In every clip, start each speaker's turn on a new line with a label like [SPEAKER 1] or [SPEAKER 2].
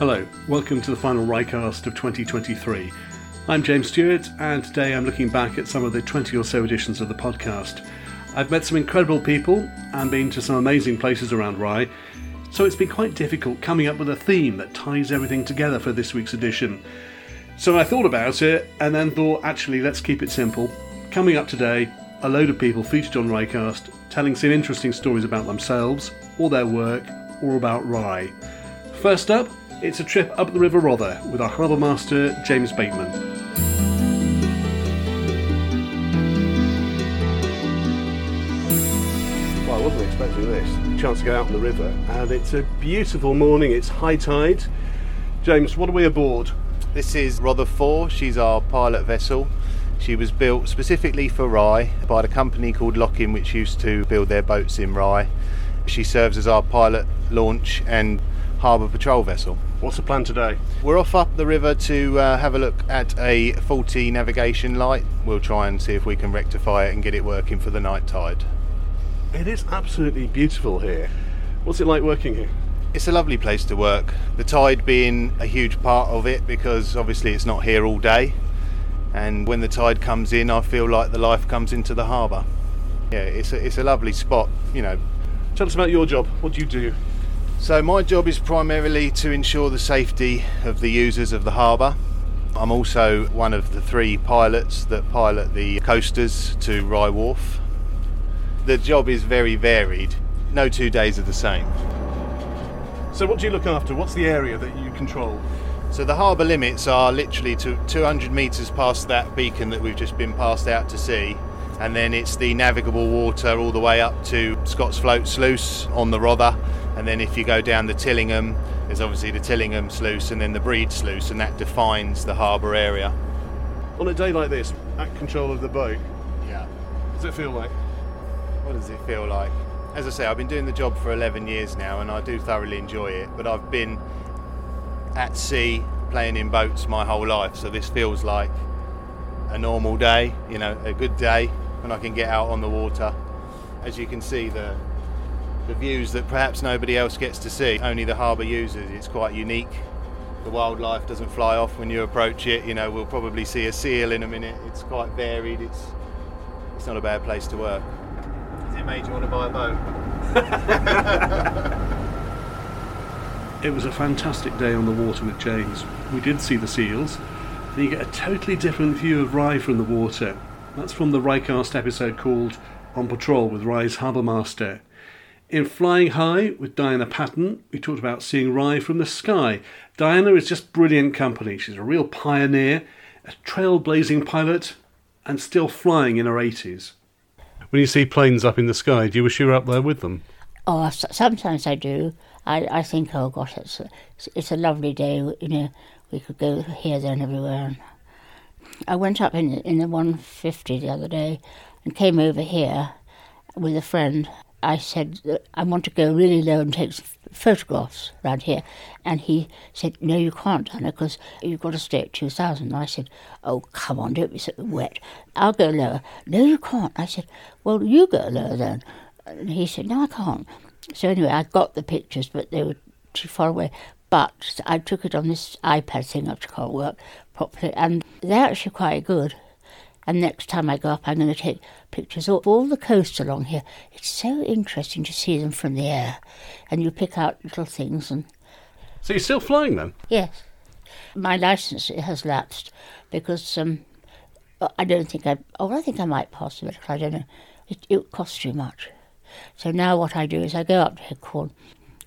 [SPEAKER 1] Hello, welcome to the final Ryecast of 2023. I'm James Stewart, and today I'm looking back at some of the 20 or so editions of the podcast. I've met some incredible people and been to some amazing places around Rye, so it's been quite difficult coming up with a theme that ties everything together for this week's edition. So I thought about it and then thought, actually, let's keep it simple. Coming up today, a load of people featured on Ryecast telling some interesting stories about themselves, or their work, or about Rye. First up, it's a trip up the River Rother with our harbour master, James Bateman. Well, I wasn't expecting this. Chance to go out on the river, and it's a beautiful morning. It's high tide. James, what are we aboard?
[SPEAKER 2] This is Rother 4. She's our pilot vessel. She was built specifically for Rye by the company called Lockin, which used to build their boats in Rye. She serves as our pilot launch and harbour patrol vessel.
[SPEAKER 1] What's the plan today?
[SPEAKER 2] We're off up the river to uh, have a look at a faulty navigation light. We'll try and see if we can rectify it and get it working for the night tide.
[SPEAKER 1] It is absolutely beautiful here. What's it like working here?
[SPEAKER 2] It's a lovely place to work. The tide being a huge part of it because obviously it's not here all day. And when the tide comes in, I feel like the life comes into the harbour. Yeah, it's a, it's a lovely spot, you know.
[SPEAKER 1] Tell us about your job. What do you do?
[SPEAKER 2] So, my job is primarily to ensure the safety of the users of the harbour. I'm also one of the three pilots that pilot the coasters to Rye Wharf. The job is very varied, no two days are the same.
[SPEAKER 1] So, what do you look after? What's the area that you control?
[SPEAKER 2] So, the harbour limits are literally to 200 metres past that beacon that we've just been passed out to sea, and then it's the navigable water all the way up to Scots Float Sluice on the Rother and then if you go down the Tillingham, there's obviously the Tillingham sluice and then the Brede sluice, and that defines the harbour area.
[SPEAKER 1] On a day like this, at control of the boat,
[SPEAKER 2] yeah,
[SPEAKER 1] does it feel like?
[SPEAKER 2] What does it feel like? As I say, I've been doing the job for 11 years now, and I do thoroughly enjoy it. But I've been at sea playing in boats my whole life, so this feels like a normal day. You know, a good day when I can get out on the water. As you can see, the the views that perhaps nobody else gets to see. Only the harbour uses. It's quite unique. The wildlife doesn't fly off when you approach it. You know, we'll probably see a seal in a minute. It's quite varied. It's it's not a bad place to work.
[SPEAKER 3] Has it made you want to buy a boat?
[SPEAKER 1] it was a fantastic day on the water with James. We did see the seals, and you get a totally different view of Rye from the water. That's from the Ryecast episode called On Patrol with Rye's Harbour Master. In Flying High with Diana Patton, we talked about seeing Rye from the sky. Diana is just brilliant company. She's a real pioneer, a trailblazing pilot, and still flying in her 80s. When you see planes up in the sky, do you wish you were up there with them?
[SPEAKER 4] Oh, sometimes I do. I, I think, oh gosh, it's a, it's a lovely day. You know, we could go here, there, and everywhere. I went up in in the 150 the other day and came over here with a friend I said, I want to go really low and take photographs around here. And he said, No, you can't, Anna, because you've got to stay at 2000. And I said, Oh, come on, don't be so wet. I'll go lower. No, you can't. I said, Well, you go lower then. And he said, No, I can't. So anyway, I got the pictures, but they were too far away. But I took it on this iPad thing, which can't work properly, and they're actually quite good. And next time I go up, I'm going to take pictures of all the coast along here. It's so interesting to see them from the air, and you pick out little things. And
[SPEAKER 1] so you're still flying then?
[SPEAKER 4] Yes, my license has lapsed because um, I don't think I. Oh, I think I might pass it. I don't know. It, it costs too much. So now what I do is I go up to Headcorn.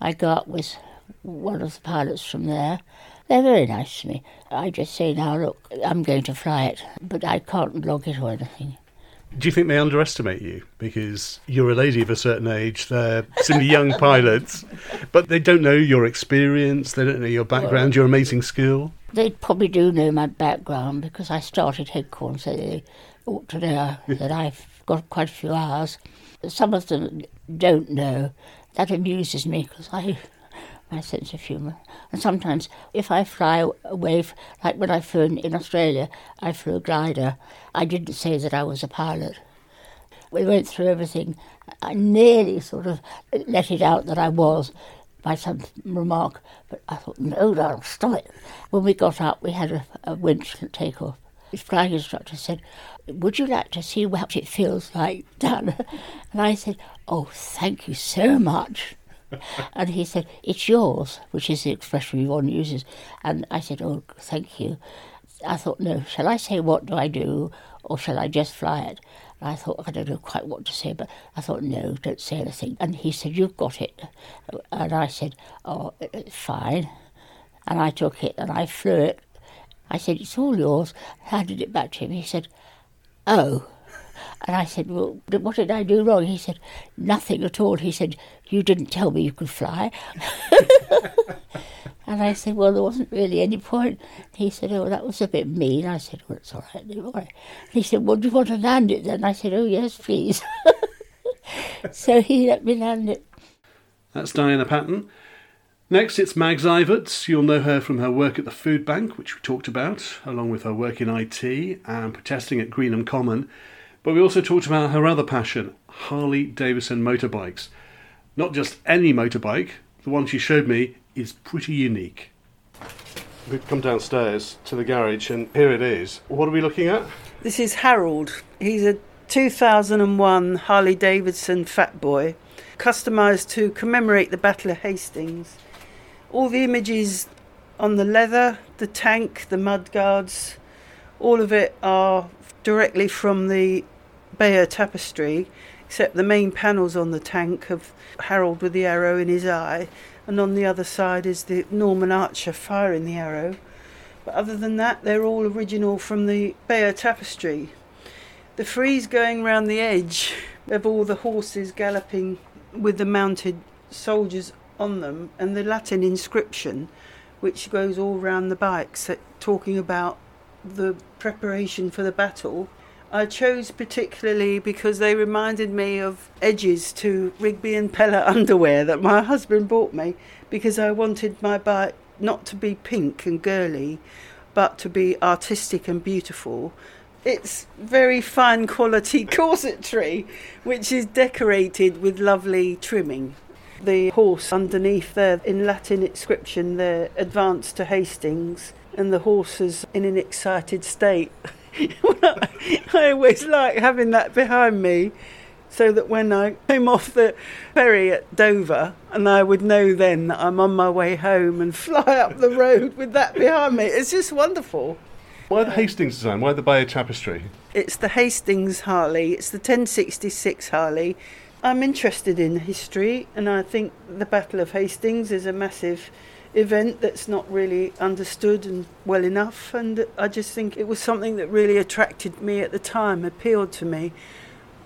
[SPEAKER 4] I go up with one of the pilots from there they're very nice to me. I just say, now look, I'm going to fly it, but I can't log it or anything.
[SPEAKER 1] Do you think they underestimate you because you're a lady of a certain age? They're simply young pilots, but they don't know your experience. They don't know your background, well, your amazing skill.
[SPEAKER 4] They probably do know my background because I started Headcorn, so they ought to know that I've got quite a few hours. Some of them don't know. That amuses me because I my sense of humour. And sometimes, if I fly away, like when I flew in Australia, I flew a glider. I didn't say that I was a pilot. We went through everything. I nearly sort of let it out that I was, by some remark. But I thought, no, no, stop it. When we got up, we had a, a winch take off. His flying instructor said, Would you like to see what it feels like down? And I said, Oh, thank you so much. And he said, It's yours, which is the expression Yvonne uses. And I said, Oh, thank you. I thought, No, shall I say, What do I do? Or shall I just fly it? And I thought, I don't know quite what to say, but I thought, No, don't say anything. And he said, You've got it. And I said, Oh, it's fine. And I took it and I flew it. I said, It's all yours. Handed it back to him. He said, Oh. And I said, Well, what did I do wrong? He said, Nothing at all. He said, You didn't tell me you could fly. and I said, Well, there wasn't really any point. He said, Oh, that was a bit mean. I said, Well, it's all right, don't worry. He said, Well, do you want to land it then? I said, Oh, yes, please. so he let me land it.
[SPEAKER 1] That's Diana Patton. Next, it's Mags Iverts. You'll know her from her work at the food bank, which we talked about, along with her work in IT and protesting at Greenham Common. But we also talked about her other passion, Harley Davidson motorbikes. Not just any motorbike, the one she showed me is pretty unique. We've come downstairs to the garage, and here it is. What are we looking at?
[SPEAKER 5] This is Harold. He's a 2001 Harley Davidson Fat Boy, customised to commemorate the Battle of Hastings. All the images on the leather, the tank, the mudguards, all of it are directly from the Bayeux tapestry, except the main panels on the tank of Harold with the arrow in his eye, and on the other side is the Norman Archer firing the arrow. But other than that, they're all original from the Bayeux tapestry. The frieze going round the edge of all the horses galloping with the mounted soldiers on them, and the Latin inscription, which goes all round the bikes, talking about the preparation for the battle. I chose particularly because they reminded me of edges to Rigby and Peller underwear that my husband bought me because I wanted my bike not to be pink and girly, but to be artistic and beautiful. It's very fine quality corsetry, which is decorated with lovely trimming the horse underneath there in Latin inscription there advanced to Hastings and the horse is in an excited state. I always like having that behind me so that when I came off the ferry at Dover and I would know then that I'm on my way home and fly up the road with that behind me. It's just wonderful.
[SPEAKER 1] Why the Hastings design? Why the Bayeux Tapestry?
[SPEAKER 5] It's the Hastings Harley. It's the 1066 Harley. I'm interested in history, and I think the Battle of Hastings is a massive event that's not really understood and well enough. And I just think it was something that really attracted me at the time, appealed to me.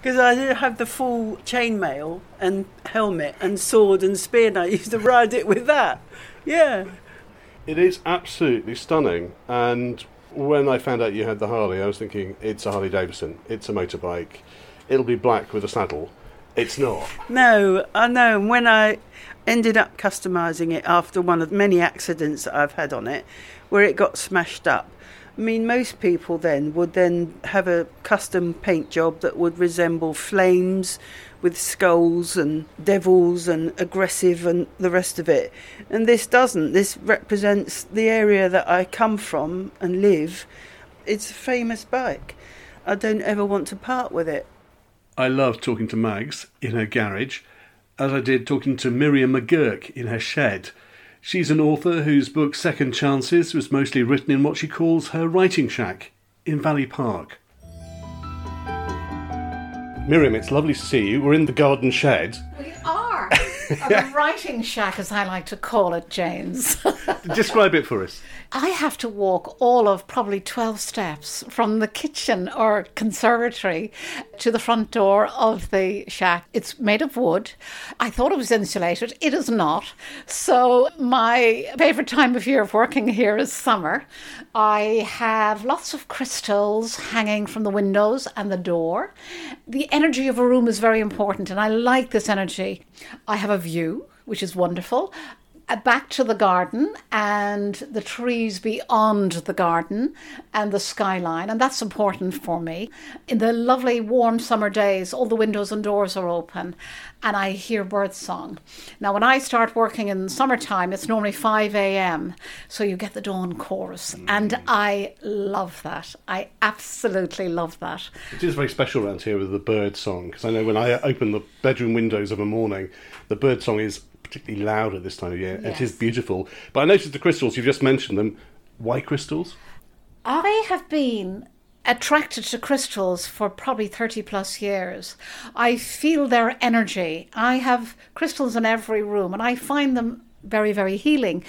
[SPEAKER 5] Because I did have the full chainmail and helmet and sword and spear, and I used to ride it with that. Yeah.
[SPEAKER 1] It is absolutely stunning. And when I found out you had the Harley, I was thinking, it's a Harley Davidson, it's a motorbike, it'll be black with a saddle it's not.
[SPEAKER 5] No, I know. When I ended up customising it after one of many accidents that I've had on it, where it got smashed up. I mean, most people then would then have a custom paint job that would resemble flames with skulls and devils and aggressive and the rest of it. And this doesn't. This represents the area that I come from and live. It's a famous bike. I don't ever want to part with it.
[SPEAKER 1] I loved talking to Mags in her garage, as I did talking to Miriam McGurk in her shed. She's an author whose book Second Chances was mostly written in what she calls her writing shack in Valley Park. Miriam, it's lovely to see you. We're in the garden shed.
[SPEAKER 6] We are. the writing shack, as I like to call it, James.
[SPEAKER 1] Describe it for us.
[SPEAKER 6] I have to walk all of probably 12 steps from the kitchen or conservatory to the front door of the shack. It's made of wood. I thought it was insulated. It is not. So, my favourite time of year of working here is summer. I have lots of crystals hanging from the windows and the door. The energy of a room is very important, and I like this energy. I have a view, which is wonderful Uh, back to the garden and the trees beyond the garden and the skyline, and that's important for me. In the lovely warm summer days, all the windows and doors are open, and I hear bird song. Now, when I start working in summertime, it's normally 5 a.m., so you get the dawn chorus, and mm. I love that. I absolutely love that.
[SPEAKER 1] It is very special around here with the bird song because I know when I open the bedroom windows of a morning, the bird song is particularly loud at this time of year. It is beautiful. But I noticed the crystals, you've just mentioned them. Why crystals?
[SPEAKER 6] I have been attracted to crystals for probably 30 plus years. I feel their energy. I have crystals in every room and I find them very, very healing.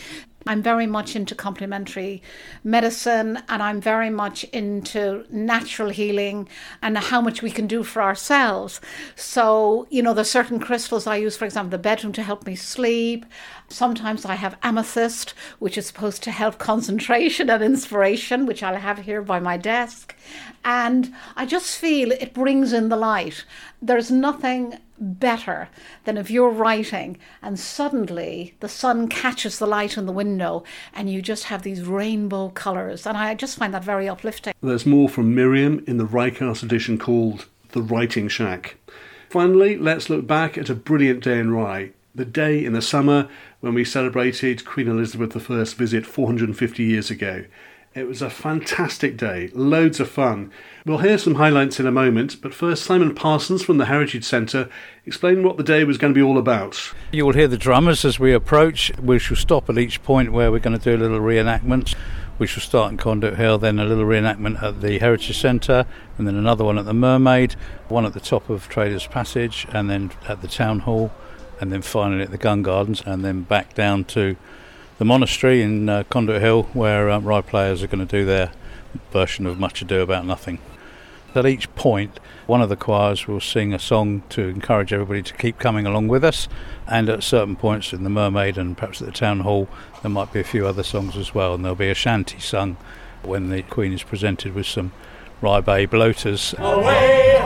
[SPEAKER 6] I'm very much into complementary medicine and I'm very much into natural healing and how much we can do for ourselves. So, you know, there's certain crystals I use, for example, the bedroom to help me sleep. Sometimes I have amethyst, which is supposed to help concentration and inspiration, which I'll have here by my desk. And I just feel it brings in the light. There's nothing better than if you're writing and suddenly the sun catches the light in the window and you just have these rainbow colours. And I just find that very uplifting.
[SPEAKER 1] There's more from Miriam in the Ryecast edition called The Writing Shack. Finally, let's look back at a brilliant day in Rye. The day in the summer when we celebrated Queen Elizabeth I's visit 450 years ago. It was a fantastic day, loads of fun. We'll hear some highlights in a moment, but first, Simon Parsons from the Heritage Centre explained what the day was going to be all about.
[SPEAKER 7] You will hear the drummers as we approach. We shall stop at each point where we're going to do a little reenactment. We shall start in Conduit Hill, then a little reenactment at the Heritage Centre, and then another one at the Mermaid, one at the top of Traders Passage, and then at the Town Hall, and then finally at the Gun Gardens, and then back down to the monastery in uh, Conduit Hill, where uh, Rye players are going to do their version of Much Ado About Nothing. At each point, one of the choirs will sing a song to encourage everybody to keep coming along with us, and at certain points in the Mermaid and perhaps at the Town Hall, there might be a few other songs as well, and there'll be a shanty sung when the Queen is presented with some Rye Bay bloaters.
[SPEAKER 8] Away,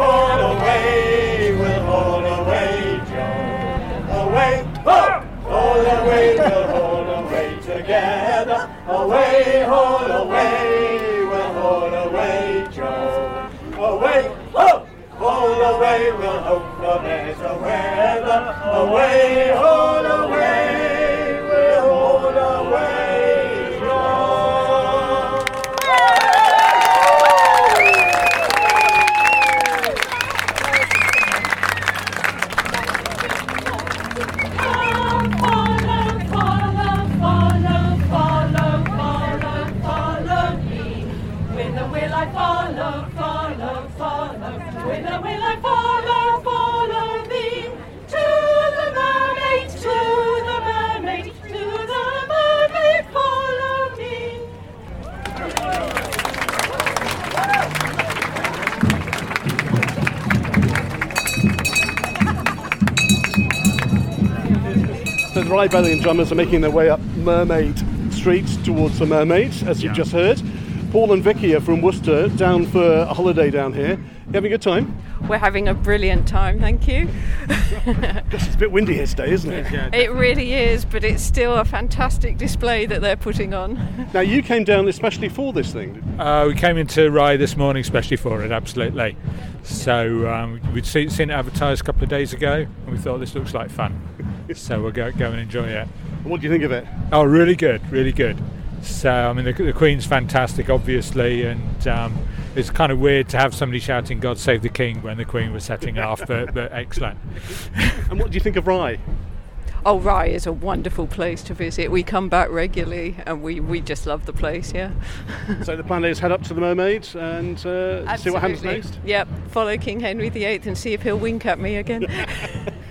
[SPEAKER 8] together. Away, haul away, we'll haul away, Joe. Away, ho! Haul away, we'll hope for better weather. Away, haul away,
[SPEAKER 1] So the and drummers are making their way up Mermaid Street towards the Mermaids, as you've just heard. Paul and Vicky are from Worcester, down for a holiday down here. You having a good time?
[SPEAKER 9] We're having a brilliant time, thank you.
[SPEAKER 1] It's a bit windy here today, isn't it?
[SPEAKER 9] It really is, but it's still a fantastic display that they're putting on.
[SPEAKER 1] Now you came down especially for this thing.
[SPEAKER 10] Uh, we came into Rye this morning especially for it, absolutely. So um, we'd see, seen it advertised a couple of days ago, and we thought this looks like fun. So we'll go, go and enjoy it.
[SPEAKER 1] And what do you think of it?
[SPEAKER 10] Oh, really good, really good. So I mean, the, the Queen's fantastic, obviously, and um, it's kind of weird to have somebody shouting "God Save the King" when the Queen was setting off, but, but excellent.
[SPEAKER 1] And what do you think of Rye?
[SPEAKER 9] Oh, Rye is a wonderful place to visit. We come back regularly and we, we just love the place, yeah.
[SPEAKER 1] so the plan is head up to the Mermaid and uh, see what happens next.
[SPEAKER 9] Yep, follow King Henry VIII and see if he'll wink at me again.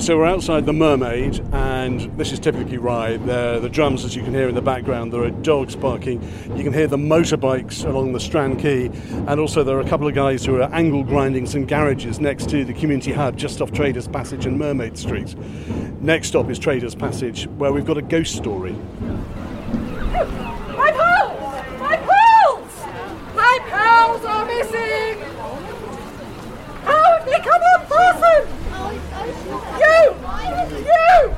[SPEAKER 1] So we're outside the Mermaid, and this is typically Rye. There the drums, as you can hear in the background. There are dogs barking. You can hear the motorbikes along the Strand Quay, and also there are a couple of guys who are angle grinding some garages next to the community hub, just off Traders Passage and Mermaid Street. Next stop is Traders Passage, where we've got a ghost story.
[SPEAKER 8] My pearls! My pearls! My pearls are missing! How have they come unfastened? You! You!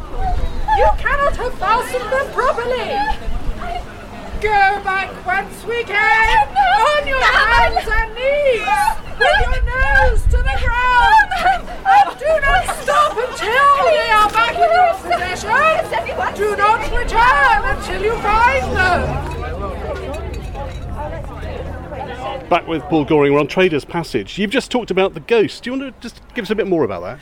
[SPEAKER 8] You cannot have found fasten them properly. Go back whence we came, on your hands and knees, with your nose to the ground, and do not stop until they are back in your possession. Do not return until you find them.
[SPEAKER 1] Back with Paul Goring, we're on Traders Passage. You've just talked about the ghost. Do you want to just give us a bit more about that?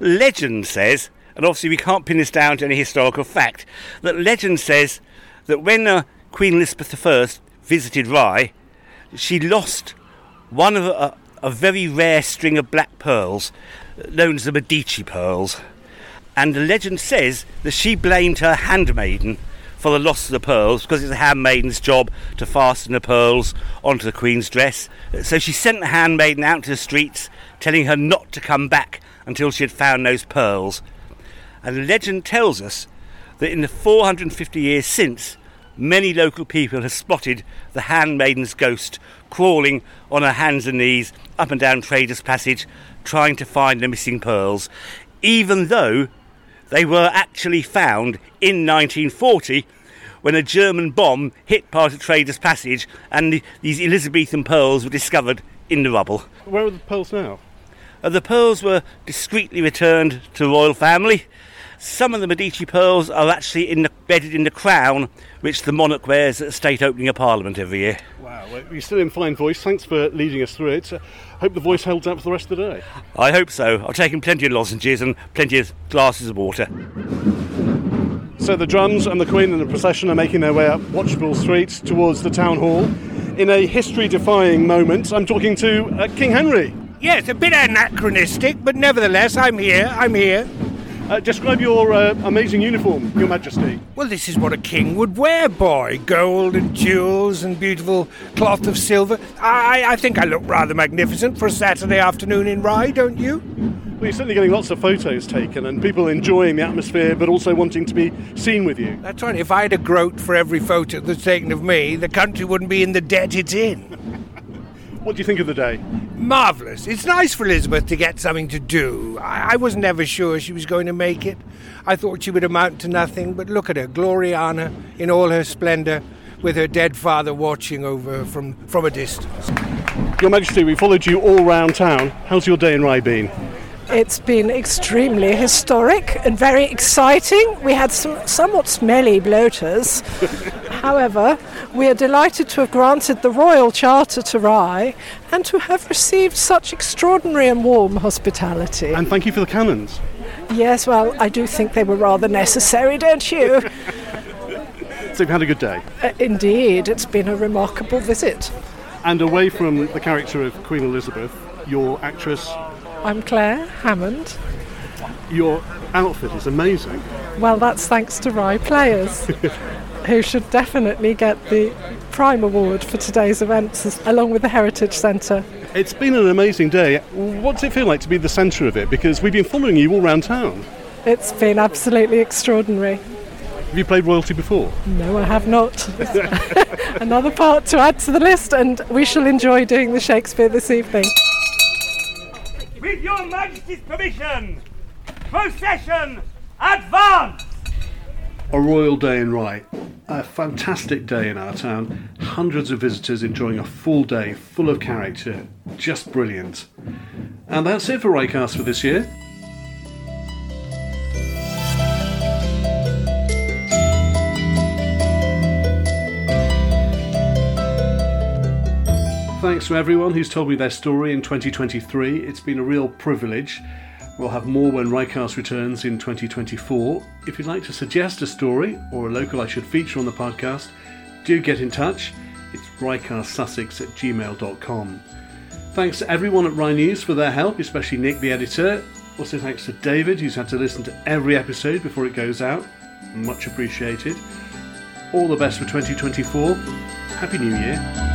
[SPEAKER 11] Legend says, and obviously we can't pin this down to any historical fact, that legend says that when uh, Queen Elizabeth I visited Rye, she lost one of a, a very rare string of black pearls, known as the Medici pearls. And the legend says that she blamed her handmaiden for the loss of the pearls because it's a handmaiden's job to fasten the pearls onto the Queen's dress. So she sent the handmaiden out to the streets, telling her not to come back until she had found those pearls. And the legend tells us that in the 450 years since, many local people have spotted the handmaiden's ghost crawling on her hands and knees up and down Traders Passage trying to find the missing pearls, even though they were actually found in 1940 when a German bomb hit part of Traders Passage and the, these Elizabethan pearls were discovered in the rubble.
[SPEAKER 1] Where are the pearls now?
[SPEAKER 11] Uh, the pearls were discreetly returned to the royal family. Some of the Medici pearls are actually in the, embedded in the crown, which the monarch wears at the state opening of Parliament every year.
[SPEAKER 1] Wow, well, you're still in fine voice. Thanks for leading us through it. Uh, hope the voice holds up for the rest of the day.
[SPEAKER 11] I hope so. I've taken plenty of lozenges and plenty of glasses of water.
[SPEAKER 1] So the drums and the Queen and the procession are making their way up Watchbell Street towards the town hall. In a history-defying moment, I'm talking to uh, King Henry.
[SPEAKER 12] Yes, a bit anachronistic, but nevertheless, I'm here. I'm here.
[SPEAKER 1] Uh, describe your uh, amazing uniform, Your Majesty.
[SPEAKER 12] Well, this is what a king would wear, boy. Gold and jewels and beautiful cloth of silver. I, I think I look rather magnificent for a Saturday afternoon in Rye, don't you?
[SPEAKER 1] Well, you're certainly getting lots of photos taken and people enjoying the atmosphere but also wanting to be seen with you.
[SPEAKER 12] That's right. If I had a groat for every photo that's taken of me, the country wouldn't be in the debt it's in.
[SPEAKER 1] What do you think of the day?
[SPEAKER 12] Marvellous. It's nice for Elizabeth to get something to do. I, I was never sure she was going to make it. I thought she would amount to nothing, but look at her, Gloriana, in all her splendour, with her dead father watching over her from, from a distance.
[SPEAKER 1] Your Majesty, we followed you all round town. How's your day in Rye been?
[SPEAKER 13] It's been extremely historic and very exciting. We had some somewhat smelly bloaters. However, we are delighted to have granted the Royal Charter to Rye and to have received such extraordinary and warm hospitality.
[SPEAKER 1] And thank you for the cannons.
[SPEAKER 13] Yes, well, I do think they were rather necessary, don't you?
[SPEAKER 1] So you've had a good day.
[SPEAKER 13] Uh, indeed, it's been a remarkable visit.
[SPEAKER 1] And away from the character of Queen Elizabeth, your actress,
[SPEAKER 13] I'm Claire Hammond.
[SPEAKER 1] your outfit is amazing.
[SPEAKER 13] Well, that's thanks to Rye players, who should definitely get the Prime Award for today's events, along with the Heritage Centre.
[SPEAKER 1] It's been an amazing day. What does it feel like to be the centre of it? Because we've been following you all round town.
[SPEAKER 13] It's been absolutely extraordinary.
[SPEAKER 1] Have you played royalty before?
[SPEAKER 13] No, I have not. Another part to add to the list, and we shall enjoy doing the Shakespeare this evening.
[SPEAKER 14] With your Majesty's permission, procession advance!
[SPEAKER 1] A royal day in Rye. A fantastic day in our town. Hundreds of visitors enjoying a full day full of character. Just brilliant. And that's it for Ryecast for this year. Thanks to everyone who's told me their story in 2023. It's been a real privilege. We'll have more when Ryecast returns in 2024. If you'd like to suggest a story or a local I should feature on the podcast, do get in touch. It's ryecastsussex at gmail.com. Thanks to everyone at Rye News for their help, especially Nick, the editor. Also, thanks to David, who's had to listen to every episode before it goes out. Much appreciated. All the best for 2024. Happy New Year.